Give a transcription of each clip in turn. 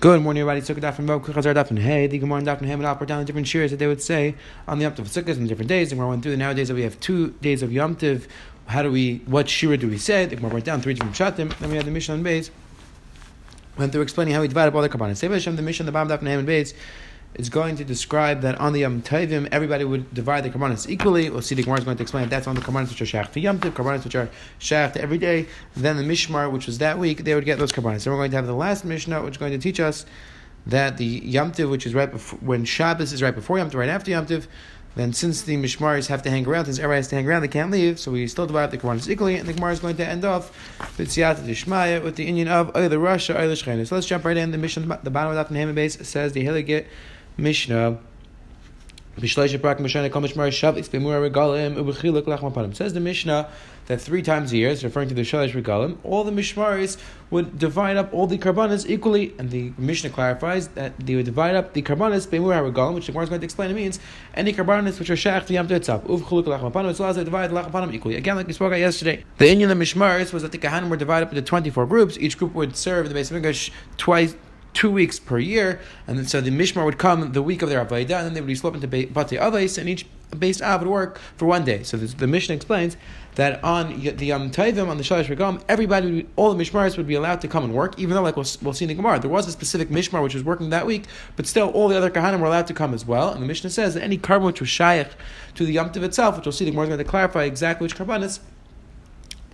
Good morning, everybody. Sukkah daf and Bo, Kuchazar daf and Hey. The Gemara and daf and Hey would operate down the different shiras that they would say on the Yom Tov Sukkahs in different days. And we're going through the nowadays that we have two days of Yom Tov. How do we, what shira do we say? The Gemara went down three different shatim. Then we had the Mishnah and Beis. Went through explaining how we divide up all the Kabbalah. Say the Mishnah, the Bam daf and and Beis is going to describe that on the Yom Tovim, everybody would divide the Karbanis equally. We'll see the Gemara is going to explain that's on the Karbanis which are Shach to Yom Karbanis which are Shach every day. Then the Mishmar, which was that week, they would get those Karbanis. Then we're going to have the last Mishnah, which is going to teach us that the Yom which is right before, when Shabbos is right before Yom Tov, right after Yom Tov, then since the Mishmaris have to hang around, since everybody has to hang around, they can't leave, so we still divide the Karbanis equally, and the Gemara is going to end off with with the Indian of either rasha or the Shechina. So let's jump right in. The Mishnah, the bottom of the Nehemiah base says the Hiligit Mishnah. Says the Mishnah that three times a year, it's referring to the Shalish Regalim, all the Mishmaris would divide up all the Karbanas equally, and the Mishnah clarifies that they would divide up the Karbanas Bemur Regalim, which the Gemara is going to explain it means, any Karbanas which are Shach to Yam itself. Uvchuluk Lachmapanim, so as they divide Lachmapanim equally. Again, like we spoke about yesterday, the Indian of Mishmaris was that the Kahanim were divided up into 24 groups, each group would serve the of English twice two weeks per year, and then so the Mishmar would come the week of their Avayda, and then they would be split into Bate Avais, and each base Av would work for one day. So this, the Mishnah explains that on the Yom Tovim, on the Shalish Regam, everybody, would, all the Mishmaris would be allowed to come and work, even though, like we'll, we'll see in the Gemara, there was a specific Mishmar which was working that week, but still all the other Kahanim were allowed to come as well. And the Mishnah says that any carbon which was Shaykh to the Yom itself, which we'll see the Gemara is going to clarify exactly which carbon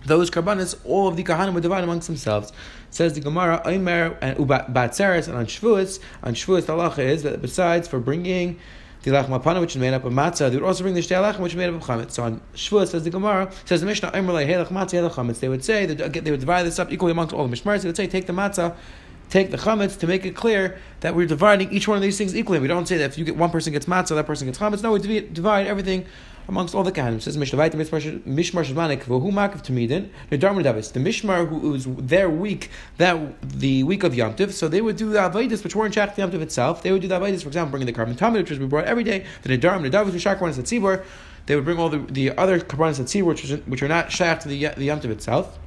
those karbanis, all of the kahanim would divide amongst themselves. Says the Gemara, Omer and Ubatzeres, and on Shavuos, on Shavuos the halacha is that besides for bringing the lachem apana, which is made up of matzah, they would also bring the shtei which is made up of chametz. So on Shavuos, says the Gemara, says the Mishnah, Omer lehelach matzah chametz. They would say they would divide this up equally amongst all the mishmaris. They would say, take the matzah take the chametz to make it clear that we're dividing each one of these things equally. We don't say that if you get one person gets matzah, that person gets chametz. No, we divide everything amongst all the kahanim. Says Mishmar Shemanik who Makav Tamidin Nedarman Davis. The Mishmar who was their week that the week of Yom Tiv, so they would do the avodas which weren't Shach Yom Tiv itself. They would do the avodas, for example, bringing the carbon tamid, which was we brought every day. The Nedarman Davis who Shach at. They would bring all the, the other karbanis at Tzibor, which, which are not Shach to the, the Yom Tiv itself.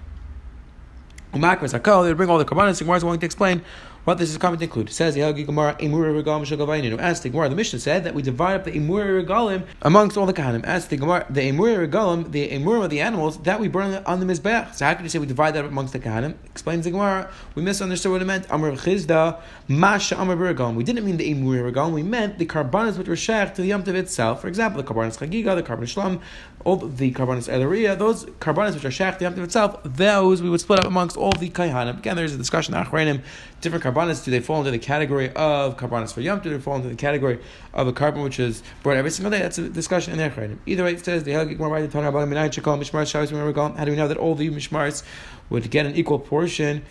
Umakras Hakol, they bring all the karbanis. The Gemara is going to explain what this is coming to include. It says the Gemara Emura Regalim Shagavainu. As the Gemara, the Mishnah said that we divide up the Emura Regalim amongst all the Kahanim. As the Gemara, the Emura Regalim, the Emura of the animals that we burn on the Mizbeach. So how can you say we divide that up amongst the Kahanim? Explains the Gemara. We misunderstood what it meant. Amr Chisda Masha Amr Regalim. We didn't mean the Emura Regalim. We meant the carbonas which were shaykh to the Yom itself. For example, the carbonas Chagiga, the carbonas Shlam, all the carbonas Elaria. Those carbonas which are shaykh to the Yom Tov itself. Those we would split up amongst all the Kahanim. Again, there's a discussion. Achreinim, different carbonas. Do they fall into the category of carbonas for Yom? Do they fall into the category of a carbon which is brought every single day? That's a discussion in there. Either way, it says the Helgik Gemara talking about Mishmar How do we know that all the Mishmars would get an equal portion?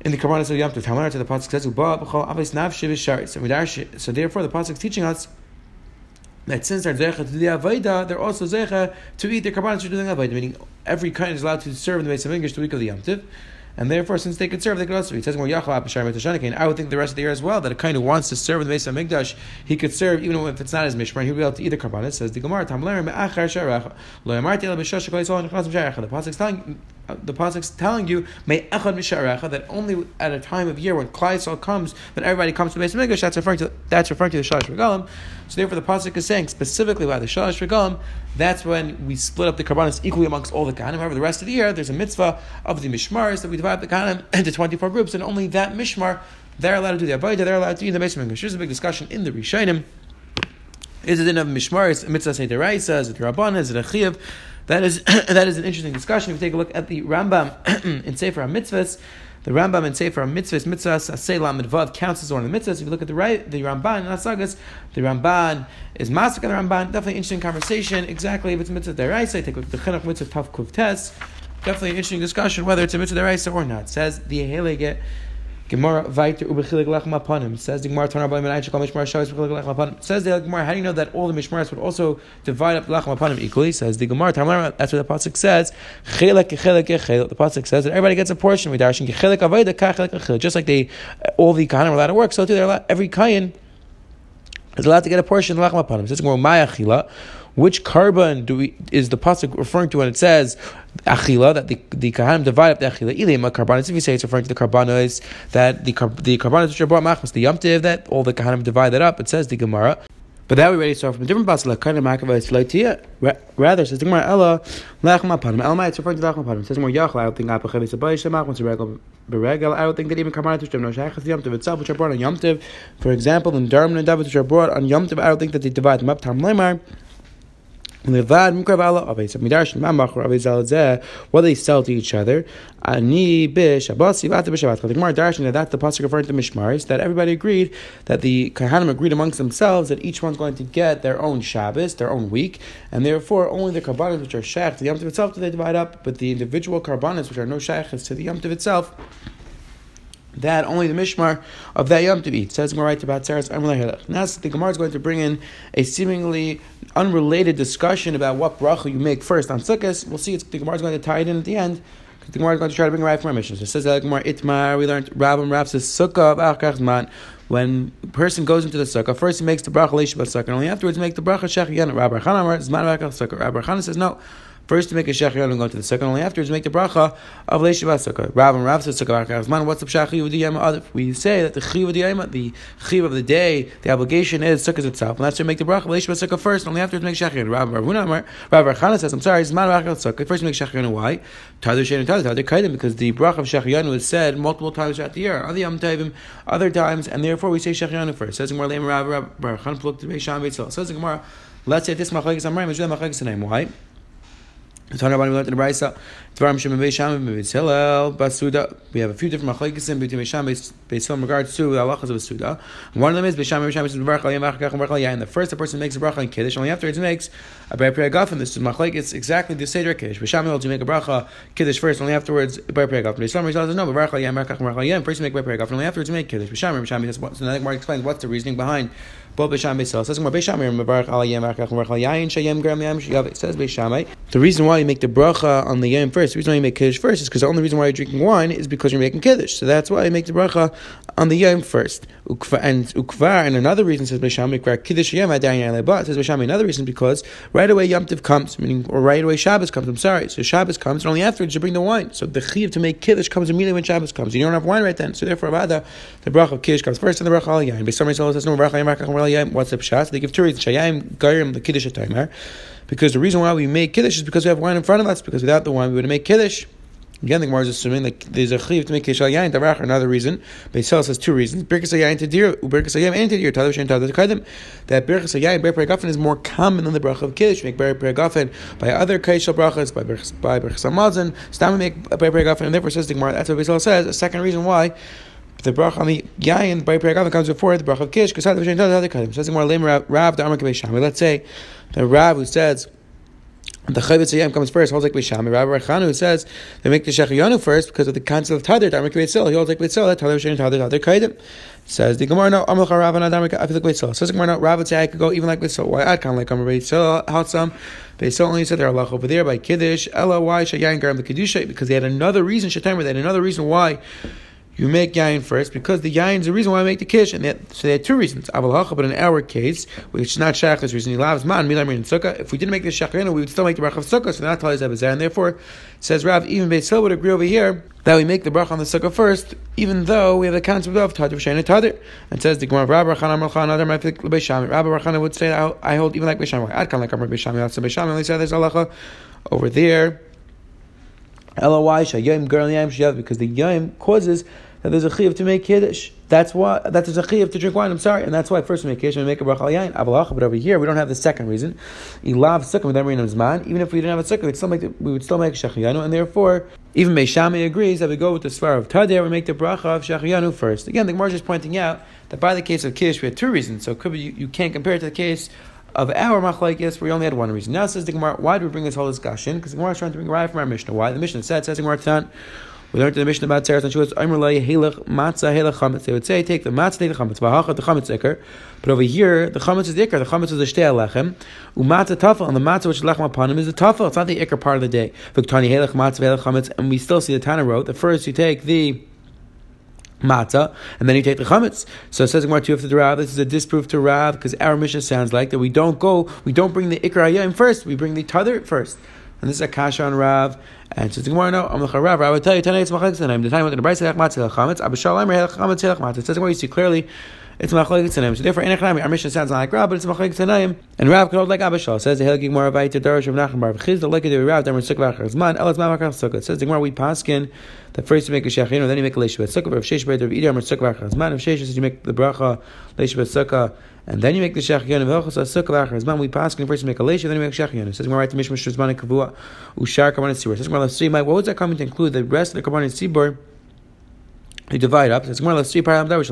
in the Karbanis of Yom Tov. To the pasuk says, "Uba b'chol avis nav shivish So therefore, the pasuk is teaching us that since they're zecha to the avodah, they're also zecha to eat the karbanis for doing avodah. Meaning, every kind is allowed to serve in the base of English the week of the Yom Tov. And therefore, since they could serve, they could also eat. It says more I would think the rest of the year as well that a kind who wants to serve in the base of Mikdash, he could serve even if it's not his mishmar. He'll be able to eat the karbanis. Says the Gemara, The pasuk is telling Uh, the pasuk's telling you may echad misharecha that only at a time of year when Klai comes, that everybody comes to the base of Mikdash. That's referring to that's referring to the Shalosh Regalim. So therefore, the pasuk is saying specifically by the Shalosh Regalim. That's when we split up the karbanis equally amongst all the kahanim. However, the rest of the year there's a mitzvah of the mishmaris that we divide the kahanim into twenty four groups, and only that mishmar they're allowed to do the avodah. They're allowed to eat the base of Mikdash. There's a big discussion in the Rishonim. Is it in a mishmaris it mitzvah say deraisa? Is it rabban? Is it a? That is that is an interesting discussion. If you take a look at the Rambam in Sefer HaMitzvahs, the Rambam in Sefer HaMitzvahs, Mitzvahs, Asay Lamed counts as one of the mitzvahs. If you look at the right, the Ramban in Asagas, the Ramban is Masak the Ramban. Definitely interesting conversation. Exactly if it's mitzvah deraisa, take a look at the Chinuch mitzvah Tav Kuv Tes. Definitely an interesting discussion whether it's a mitzvah deraisa or not. Says the Heleget. Gemara Vaiter Ubechilik Lechem Apanim says the Gemara Tanar B'Leim Einach Kol Mishmar Shabbos Ubechilik Lechem Apanim says the Gemara how do you know that all the Mishmaras would also divide up Lechem Apanim equally? Says the Gemara Tanar that's what the pasuk says Chelek Chelek Chelek the pasuk says that everybody gets a portion. We darshan Chelek Aveda Kachelek Chelek just like they uh, all the Kahanim are allowed to work so too they're allowed, every Kayan is allowed to get a portion of Lechem Apanim. Says Gemara Maya Chila which carbon do we is the pasuk referring to when it says achila that the the kahanim divide up the achila ilim carbonates. If you say it's referring to the carbonates that the the carbonates which are brought machmas the yomtiv that all the kahanim divide that up. It says the gemara. But that we already saw from a different pasuk, like kind of leitia. Rather, says the Gemara Ella lachem apanim. Elma it's referring to lachem apanim. Says more yachal. I don't think shemach. Once a regular beregel. I don't think that even karmanat which no shaychas yomtiv itself, which are brought on yomtiv. For example, in Darman and David, which are brought on yomtiv, I don't think that they divide them up. Tam lemar. What they sell to each other. B'shabbat. The that the pasuk referring to mishmaris that everybody agreed that the kahanim agreed amongst themselves that each one's going to get their own Shabbos, their own week, and therefore only the karbanas which are shaykh to the yom itself do they divide up, but the individual karbanas which are no shaykhs to the yom itself that only the mishmar of that yom to eat. Says right about Saras Now the Gemara is going to bring in a seemingly unrelated discussion about what bracha you make first on Sukkot. We'll see. It's, the Gemara is going to tie it in at the end. The Gemara is going to try to bring right from our mission. So it says that Gemara Itmar. We learned Rabbim Rav says Sukkah of when a person goes into the sukkah, first he makes the bracha leisha sukkah, and only afterwards make the bracha shech again. Rabbi Chanam says no. First to make a shechiyot and go to the second, only afterwards make the bracha of leishiva sukkah. Rav and Rav says sukkah man. What's the pshach the yama? We say that the chiv of the the chiv of the day, the obligation is sukkah itself, and that's to make the bracha of leishiva sukkah first, only afterwards make shechiyot. Rav Ravuna Rav Archana says, I'm sorry, it's man sukkah. First make shechiyot. Why? Tadu shein tadu tadu kaidim because the bracha of shechiyot was said multiple times throughout the year, other yom tovim, other times, and therefore we say shechiyot first. Says Gemara, Rav Rav Beisham Beitzal. Says Gemara, let's say this machlekes amrayim is really machlekes. Why? We. Basuda. Have a few different machlekes between Beisham Beis in regards to the halachas of a suda. One of them is Beisham Beisham is And the first, the person makes a bracha in kiddush, only afterwards makes a ber pregafin. This is machlekes exactly the seder kiddush. Beisham holds you make a bracha kiddush first, only afterwards ber pregafin. Beisham says no, bracha yam merkach merkach yam. First you make ber pregafin, only afterwards you make kiddush. Beisham Beisham so. Now Gemara explains what's the reasoning behind Says. The reason why you make the bracha on the yam first, the reason why you make kiddush first, is because the only reason why you're drinking wine is because you're making kiddush. So that's why you make the bracha on the yam first. And ukvar, and another reason says Beisham Mikvar kiddush yam. Says Beisham another reason because right away Yom comes, meaning or right away Shabbos comes. I'm sorry. So Shabbos comes, and only afterwards you bring the wine. So the chiv to make kiddush comes immediately when Shabbos comes. You don't have wine right then. So therefore, the bracha of kiddush comes first, and the bracha al. Beisham says no bracha yam. What's the pshat? They give two reasons. Shayim garim the kiddush timer because the reason why we make kiddush is because we have wine in front of us. Because without the wine, we wouldn't make kiddush. Again, the Gemara is assuming that there's a chiv to make kiddush yayin darach. Another reason, Beisel says two reasons: birkas yayin to deer, birkas yayin and to deer. Tadav shein tadav kadim. That birkas yayin ber pregafen is more common than the bracha of kiddush. Make ber pregafen by other kaishal brachas by by birkas hamazon. Stam make ber pregafen, and therefore says the Gemara. That's what Beisel says. A second reason why the bracha on the yayin by Peragav comes before the bracha of kish because the Vishayin other kadim. So more lame Rav the Amar Shami. Let's say the Rav who says the Chavetz Yam comes first, holds like Bishami. Rabbi Rechanu says they make the Shechiyanu first because of the council of Tadir, Dharma Kvetzel. He holds like Kvetzel, that Tadir Vishayin Tadir Tadir Kaidim. Says the Gemara no Amal Rav and Adam I feel like Kvetzel. Says the Gemara no Rav would say I could go even like Kvetzel. Why I'd kind of like Amar. How some they only said they're Allah over there by Kiddush. Ella why Shayayin Garam the Kedusha because they had another reason. Shatamer they had another reason why you make yain first because the yain is the reason why I make the kish, and that, so there are two reasons. Aval but in our case, which is not shach, this reason loves man milamir and sukkah. If we didn't make the shachrina, we would still make the bracha of sukkah. So not tali zebazar, and therefore says Rav even Beis would agree over here that we make the bracha on the sukkah first, even though we have the concept of tadir v'shein tadir. And says the Gemara Rabbi Rachan Amar Chan Adam Rabbi. Rabbi would say I hold even like Beisham. I'd kind of like Amar Beisham. That's Beisham. Only said there's halacha over there. Eloi shayim girl yam because the yam causes that there's a chiyuv to make kiddush. That's why that there's a chiyuv to drink wine. I'm sorry, and that's why first we make kiddush and we make a bracha yain. But over here we don't have the second reason. Ilav with every zman. Even if we didn't have a sukkah, we'd still make the, we would still make shechiyanu, and therefore even Meishami agrees that we go with the svar of tadir. We make the bracha of shechiyanu first. Again, the Gemara is pointing out that by the case of kiddush we had two reasons. So could be you, you can't compare it to the case of our machlekes, we only had one reason. Now says the Gemara, why do we bring this whole discussion? Because the Gemara is trying to bring right from our Mishnah. Why? The Mishnah said, says the Gemara, we learned in the mission about Teres and Shuas, Amrlay Helach Matzah Helach Chametz. They would say, take the matzah, take the chametz. V'hacha the chametz ikar. But over here, the chametz is the ikar. The chametz is the shtei lechem. Umatzah tafel, and the matzah which is lechem upon him is the tafel. It's not the ikar part of the day. V'ktani Helach Matzah Helach Chametz. And we still see the Tana wrote that first you take the matzah, and then you take the chametz. So it says Gemara two after the Rav. This is a disproof to Rav because our mission sounds like that we don't go, we don't bring the ikra ayam first, we bring the tather first. And this is a kasha on Rav. And so the Gemara, no, I'm the Rav. I would tell you, Tanei it's and I'm the time with the brayse matzah chametz. Abba Shaul Emer chametz chametz. It says Gemara, you see clearly it's machlekes tanaim. So therefore, in Echanami, our mission sounds like Rav, but it's machlekes tanaim. And Rav could hold like Abba Shaul. Says the Hilgi Gemara Vayit to Darash of Nachman Bar V'chiz the Leked Rav Damer Sukkah Zman Elas Mamakach Sukkah. Says the Gemara we paskin that first you make a shachin, or then you make a leisha sukkah. If sheish beit Rav Idar Mer Sukkah Zman. If sheish says you make the bracha leisha sukkah. And then you make the shachyon of Hilchos Sukkah Zman. We paskin first you make a leisha, then you make a shachyon. Says the Gemara right to Mishmah Shuzman Kavua Ushar Karban Sibur. Says the Gemara let's see. What was that coming to include? The rest of the Karban Sibur. You divide up. Says Gemara let's see. Param Davish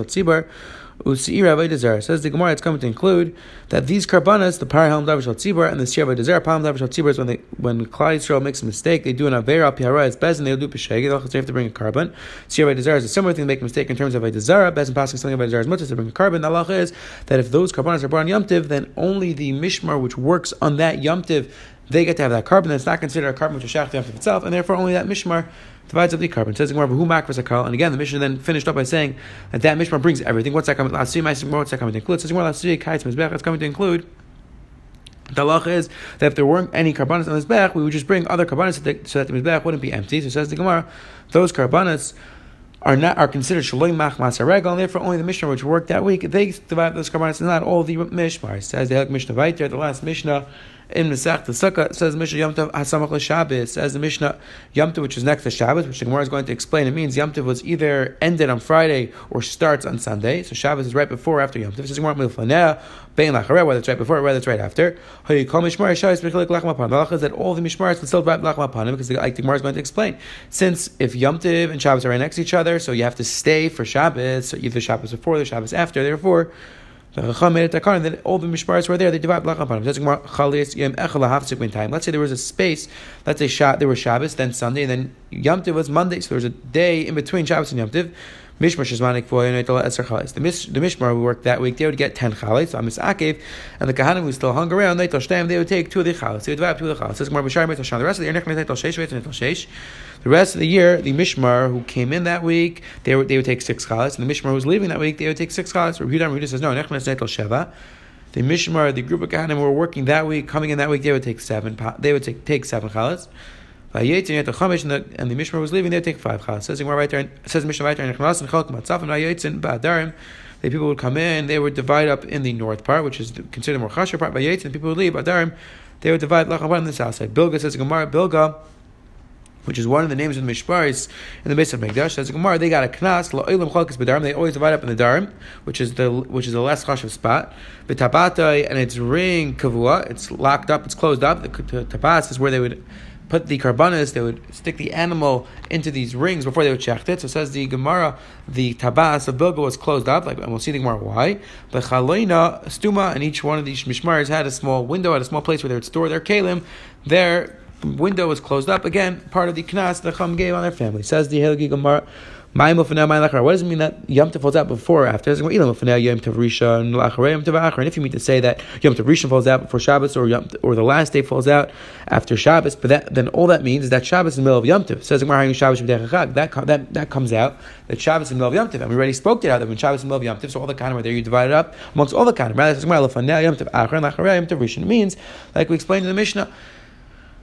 Tzibur. Says the Gemara, it's coming to include that these karbanas, the parahel davish tzibur and the siyar dezer, parahel davish tzibur is when they when Klal Yisrael makes a mistake, they do an avera pihara, it's bez and they'll do peshegi, they have to bring a carbon. Siyar dezer is a similar thing, they make a mistake in terms of a desera, bez and passing something about dezer as much as they bring a carbon. The Allah is that if those karbanas are brought on yomtiv, then only the mishmar which works on that yomtiv they get to have that carbon that's not considered a carbon which is shach to itself, and therefore only that mishmar divides up the carbon. Says "Who makvas akal?" And again, the mission then finished up by saying that that mishmar brings everything. What's that coming? What's that coming to include? Says. It's coming to include. The halacha is that if there weren't any carbonates on the mizbech, we would just bring other carbonates so that the mizbech wouldn't be empty. So says the Gemara, those carbonates are not are considered shaloi mach masarega, and therefore only the Mishnah which worked that week they divide those carbonates, and not all the Mishmar. Says the Mishnah Vayter, the last Mishnah in Masech the Sukkah says the Mishnah Yom Tov Hasamach LeShabbos says the Mishnah Yom Tov which is next to Shabbos which the Gemara is going to explain. It means Yom Tov was either ended on Friday or starts on Sunday. So Shabbos is right before or after Yom Tov. Says Gemara Milfaneh Bein Lachareh whether it's right before or whether it's right after. Hayikol Mishmar Shais Bechilik Lachem Apan the is that all the Mishmars can still divide Lachem Apanim because like the Gemara is going to explain since if Yom Tov and Shabbos are right next to each other so you have to stay for Shabbos so either Shabbos before or Shabbos after therefore the Chacham made it and then all the mishmaris were there. They divide blach upon time. Let's say there was a space. Let's say there was Shabbos, then Sunday, and then Yom Tiv was Monday. So there was a day in between Shabbos and Yom Tiv. Mishmar Shizmanik Eser The Mishmar who worked that week, they would get ten chalis. So Amis Akev, and the Kahanim who still hung around, they would take two of the chalis. They would divide two of the chalis. The rest of the year, the rest of the year, the Mishmar who came in that week, they would, they would take six chalas, and the Mishmar who was leaving that week, they would take six chalas. Rabbi Yehuda says, no, Nechnes Netel Sheva. The Mishmar, the group of Kahanim who were working that week, coming in that week, they would take seven, they would take, take seven chalas. And the, and the Mishmar was leaving, they take five chalas. Says right there, says Mishnah right there, the people would come in, they would divide up in the north part, which is considered more chasher part by and the people would leave Adarim, they would divide Lachavan on the south side. Bilga says Gemara, Bilga, which is one of the names of the Mishparis in the base of Megdash. Says Gemara, they got a knas la'olim chalkas b'darim. They always divide up in the darim, which is the which is the less chashav spot. The B'tabatai and its ring kavua, it's locked up, it's closed up. The tabas is where they would put the karbanis, they would stick the animal into these rings before they would check it. So it says the Gemara, the tabas of Bilga was closed up, like, and we'll see the Gemara why. But chaloina, stuma, and each one of these mishmars had a small window, at a small place where they would store their kalim. Their window was closed up. Again, part of the knas the Chum gave on their family. Says the Hilgi Gemara. What does it mean that Yom Tov falls out before or after? And if you mean to say that Yom Tov Rishon falls out before Shabbos or Yom, or the last day falls out after Shabbos, but that, then all that means is that Shabbos is in the middle of Yom Tov. Says that, that, that comes out that Shabbos is in the middle of Yom Tov. And we already spoke to that, that when Shabbos is in the middle of Yom Tov, so all the kind are there, you divide it up amongst all the kind. Rather, Yom Tov Rishon means, like we explained in the Mishnah,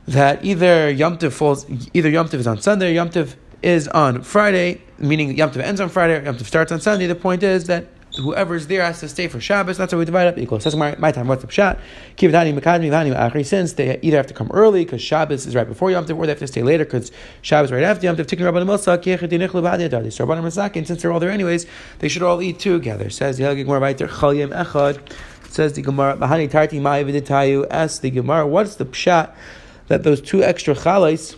that either Yom Tov falls, either Yom Tov is on Sunday, Yom Tov is on Friday, meaning Yom Tov ends on Friday, Yom Tov starts on Sunday. The point is that whoever is there has to stay for Shabbos. That's how we divide up equal. Says my, time. What's the pshat? Since they either have to come early because Shabbos is right before Yom Tov, or they have to stay later because Shabbos is right after Yom Tov. So Masakin, since they're all there anyways, they should all eat together. Says the Gemara Echad. Says the Gemara. Ask the Gemara, what's the pshat? that those two extra chalais,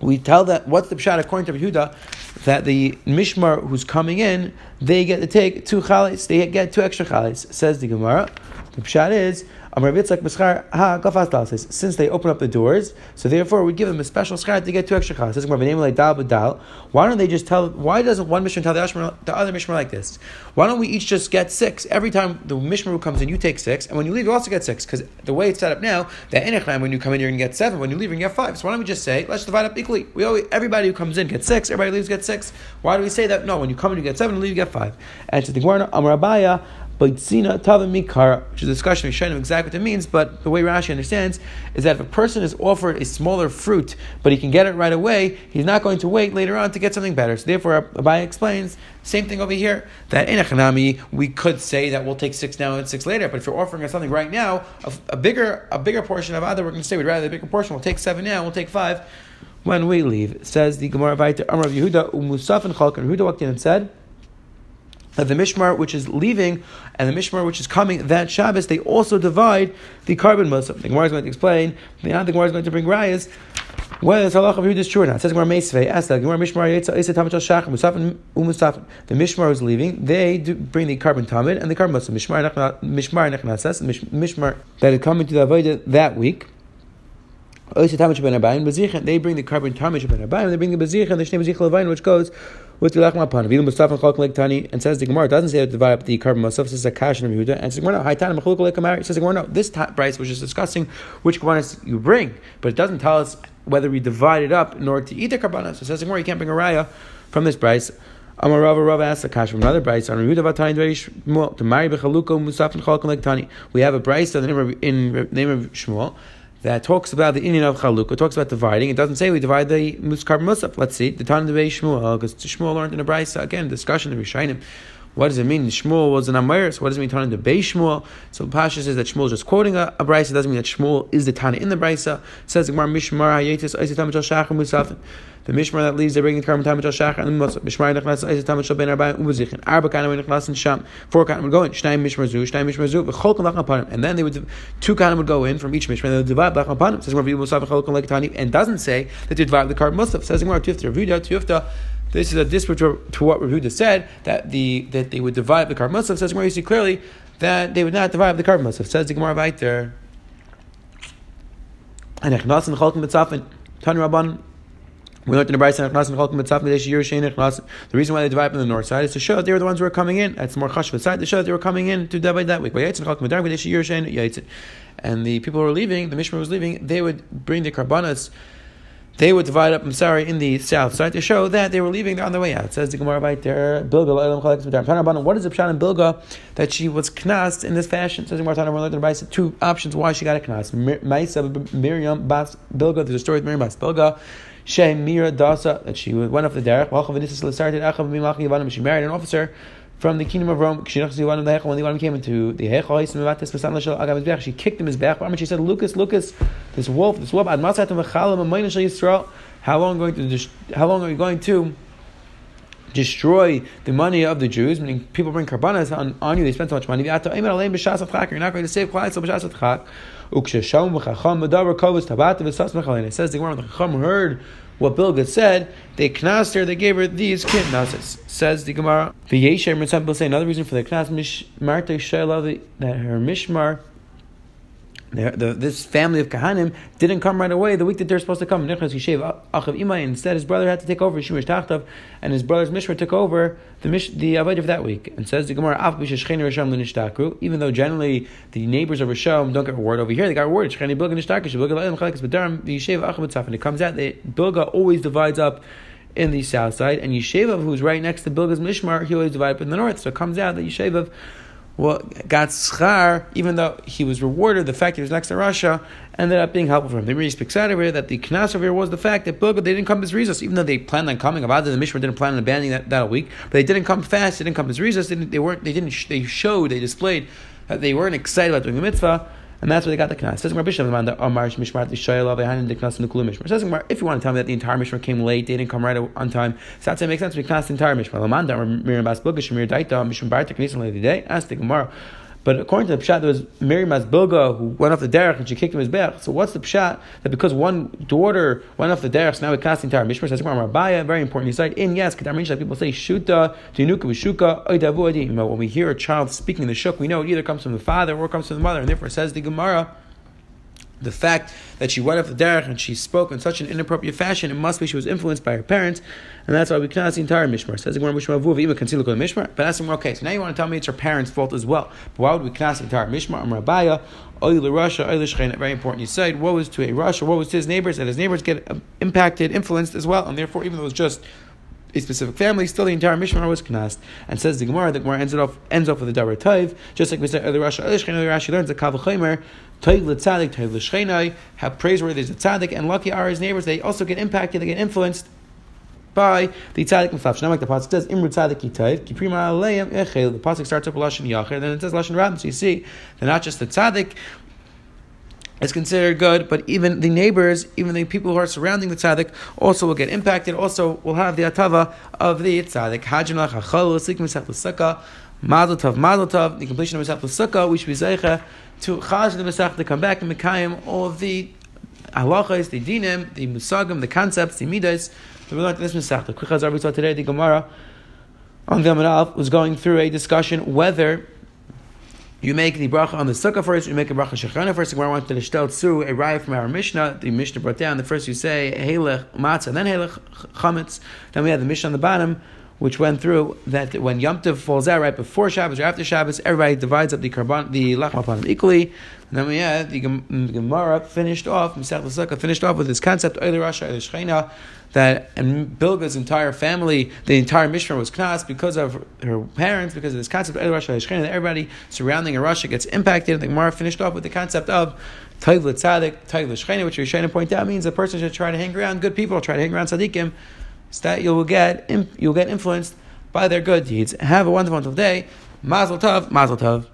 we tell that what's the pshat according to Yehuda that the mishmar who's coming in they get to take two chalais, they get two extra chalais. Says the Gemara, The pshat is since they open up the doors, so therefore we give them a special schar to get two extra chas. Why don't they just tell? Why doesn't one mission tell the, other mission like this? Why don't we each just get six every time the mishmar comes in? You take six, and when you leave, you also get six. Because the way it's set up now, that inechlam when you come in, you're going to get seven. When you leave, you're going to get five. So why don't we just say let's divide up equally? We always, everybody who comes in gets six. Everybody leaves gets six. Why do we say that? No, when you come in, you get seven. You leave, you get five. And to the Gemara, Amrabaya. Baitzina Tava Mikara, which is a discussion of Shainim exactly what it means, but the way Rashi understands is that if a person is offered a smaller fruit, but he can get it right away, he's not going to wait later on to get something better. So therefore, Abai explains, same thing over here, that in Echanami, we could say that we'll take six now and six later, but if you're offering us something right now, a, a bigger a bigger portion of other, we're going to say we'd rather the bigger portion, we'll take seven now, we'll take five when we leave. Says the Gemara Vaita Amar of Yehuda, Umusaf and Chalkan, Yehuda walked in and said, that the Mishmar which is leaving and the Mishmar which is coming that Shabbos, they also divide the carbon musaf. The Gemara is going to explain, the Gemara is going to bring rayas, whether it's halach of is true or not. It says Gemara Meisvei, that Gemara Mishmar Yetza Isa Tamachal Shach Musaf Umusaf. The Mishmar is leaving. They bring the carbon tamid and the carbon musaf. Mishmar Nechnasas Mishmar that is coming to the avodah that week. They bring the carbon tamish ben They bring the bezich and the shnei bezich levain, which goes with the lachma pan. Vilu Mustafa chok like tani and says the Gemara doesn't say to divide up the carbon musaf. Says a kash and Yehuda and says Gemara no high tani mechluk like kamar. Says the Gemara no this price was just discussing which karbanas you bring, but it doesn't tell us whether we divide it up in order to eat the karbanas. So says the Gemara you can't bring a raya from this price. Amar Rava Rava asked a kash from another price on Yehuda Vatani Shmuel to marry bechaluko musaf and chok like tani. We have a price in the name of, in the name of Shmuel that talks about the Indian of Chalukah, talks about dividing. It doesn't say we divide the Muskar Musaf. Let's see. The Tan Shmuel, because Shmuel learned in a Brisa, again, discussion of Rishonim. What does it mean? Shmuel was an Amir, so what does it mean Tana Beis Shmuel? So Pasha says that Shmuel is just quoting a, a Brisa, doesn't mean that Shmuel is the Tana in the Brisa. Says Gemara Mishmar Hayetis Aizitam Shachar Musafin. The Mishmar that leaves, they bring the time Michal Shachar and Musaf. Mishmar Nechnas Aizitam Michal Ben Arba Umuzichin. Arba Kanim Nechnas and Sham. Four Kanim would go in. Shnaim Mishmar Zu, Shnaim Mishmar Zu, V'chol Kan Lacham Panim. And then they would, two Kanim would go in from each Mishmar, they would divide Lacham Panim. Says Gemara Musaf V'chol Kan Lacham and doesn't say that they divide the carbon Musaf. Says Gemara Tufta, Revuda, Tufta, this is a dispute to, what Rehuda said that the that they would divide the carbon musaf. Says Gemara, you see clearly that they would not divide the carbon musaf. Says the Gemara right there. And echnas and chalkim mitzafin tan rabban. We learned in the echnas and chalkim mitzafin medesh yir shein echnas. The reason why they divide on the north side is to show that they were the ones who were coming in. That's more chashvat side to show that they were coming in to divide that week. And the people who were leaving, the Mishmar was leaving, they would bring the karbanas they would divide up, I'm sorry, in the south side to show that they were leaving on the way out. It says the Gemara right there, Bilga, what is the pshat in Bilga that she was knast in this fashion? It says the Gemara, two options why she got a knast. Miriam Bas Bilga, there's a story with Miriam Bas Bilga. Shem Mira Dasa, that she went off the derech. She married an officer from the kingdom of Rome. When the one came into the Hechel, she kicked him his back. She said, Lucas, Lucas, this wolf, this wolf, how long going to how long are you going to destroy the money of the Jews? Meaning people bring karbanas on, on you, they spend so much money. You're not going to save Klai. It says the the Chacham heard what Bilga said, they knast her, they gave her these kidnases. Says the Gemara, the Yesher Mitzvah say another reason for the knas, Mishmar that her Mishmar the, this family of Kahanim didn't come right away the week that they're supposed to come. Instead, his brother had to take over Shimish Tachtav, and his brother's Mishra took over the mish, the Avodah of that week. And says the Gemara, even though generally the neighbors of Rishon don't get reward over here, they got rewarded. And it comes out that Bilga always divides up in the south side, and Yeshevav, who's right next to Bilga's Mishmar, he always divides up in the north. So it comes out that Yeshevav well, got schar, even though he was rewarded, the fact that he was next to rasha ended up being helpful for him. The really speaks out over here that the knas over here was the fact that Bilga, they didn't come as Rizos, even though they planned on coming. About the Mishmar didn't plan on abandoning that, that week, but they didn't come fast, they didn't come as Rizos, they, they weren't, they didn't, they showed, they displayed that they weren't excited about doing the mitzvah. And that's where they got the knas. Says Mishmar if you want to tell me that the entire Mishmar came late, they didn't come right on time, so that makes sense. We knas the entire Mishmar. Lamanda Miriam Bas Bilga Shemir Daita Mishmar Barta Knis on the day. Ask the Gemara. But according to the pshat, there was Miriam Bilga who went off the derech and she kicked him his back. So what's the pshat that because one daughter went off the derech, so now we cast the entire mishmar? Says Rabaya, very important. He in yes, Mishnah, people say shuta, tinuka v'shuka, oidavu When we hear a child speaking the shuk, we know it either comes from the father or comes from the mother, and therefore says the Gemara the fact that she went off the derech and she spoke in such an inappropriate fashion, it must be she was influenced by her parents, and that's why we cannot see entire mishmar. Says the mishmar even the mishmar. But asking okay, so now you want to tell me it's her parents' fault as well. But why would we cannot see entire mishmar? Am Rabaya, oil rasha, oil Very important. You said what was to a rasha, what was to his neighbors, and his neighbors get um, impacted, influenced as well, and therefore even though it was just a specific family, still the entire Mishmar was knast. And says the Gemara, the Gemara ends it off ends off with a davar taiv, just like we said earlier. Rashi, Rashi learns the kavachimer taiv l'tzadik, taiv l'shchenai, how praiseworthy is a tzaddik, and lucky are his neighbors. They also get impacted, they get influenced by the tzaddik muflav. Now, like the pasuk says, imru tzaddik yitayv, kiprima aleim echel. The pasuk starts up lashon yacher, then it says lashon rabim. So you see, they're not just the tzaddik is considered good, but even the neighbors, even the people who are surrounding the tzaddik, also will get impacted. Also, will have the atava of the tzaddik. Hajim lachachol sikim sukkah. Mazel tov, mazel tov. The completion of Mesach Sukkah, we should be zeicha to chaj the Mesach to come back and mekayim all of the halachas, the dinim, the musagim, the concepts, the midas. So we learned this Mesach. The we saw today, the Gemara on the Amarav was going through a discussion whether you make the bracha on the sukkah first, you make a bracha shechana first. Where I want to shtel tzu a raya from our Mishnah. The Mishnah brought down the first you say helech matzah, then helech chametz. Then we have the Mishnah on the bottom, which went through that when Yom Tov falls out right before Shabbos or after Shabbos, everybody divides up the karban, the lachem upon equally. And then we had the Gemara finished off, Misach Sukkah finished off with this concept, Oile Rasha, Oile Shechina, that Bilga's entire family, the entire Mishnah was knas because of her parents, because of this concept of Rasha that everybody surrounding a rasha gets impacted. And the Gemara finished off with the concept of Taiv Tzadik, Taiv Shechina, which you're trying to point out means a person should try to hang around good people, try to hang around tzaddikim, so that you will get you'll get influenced by their good deeds. Have a wonderful, wonderful day. Mazel tov, mazel tov.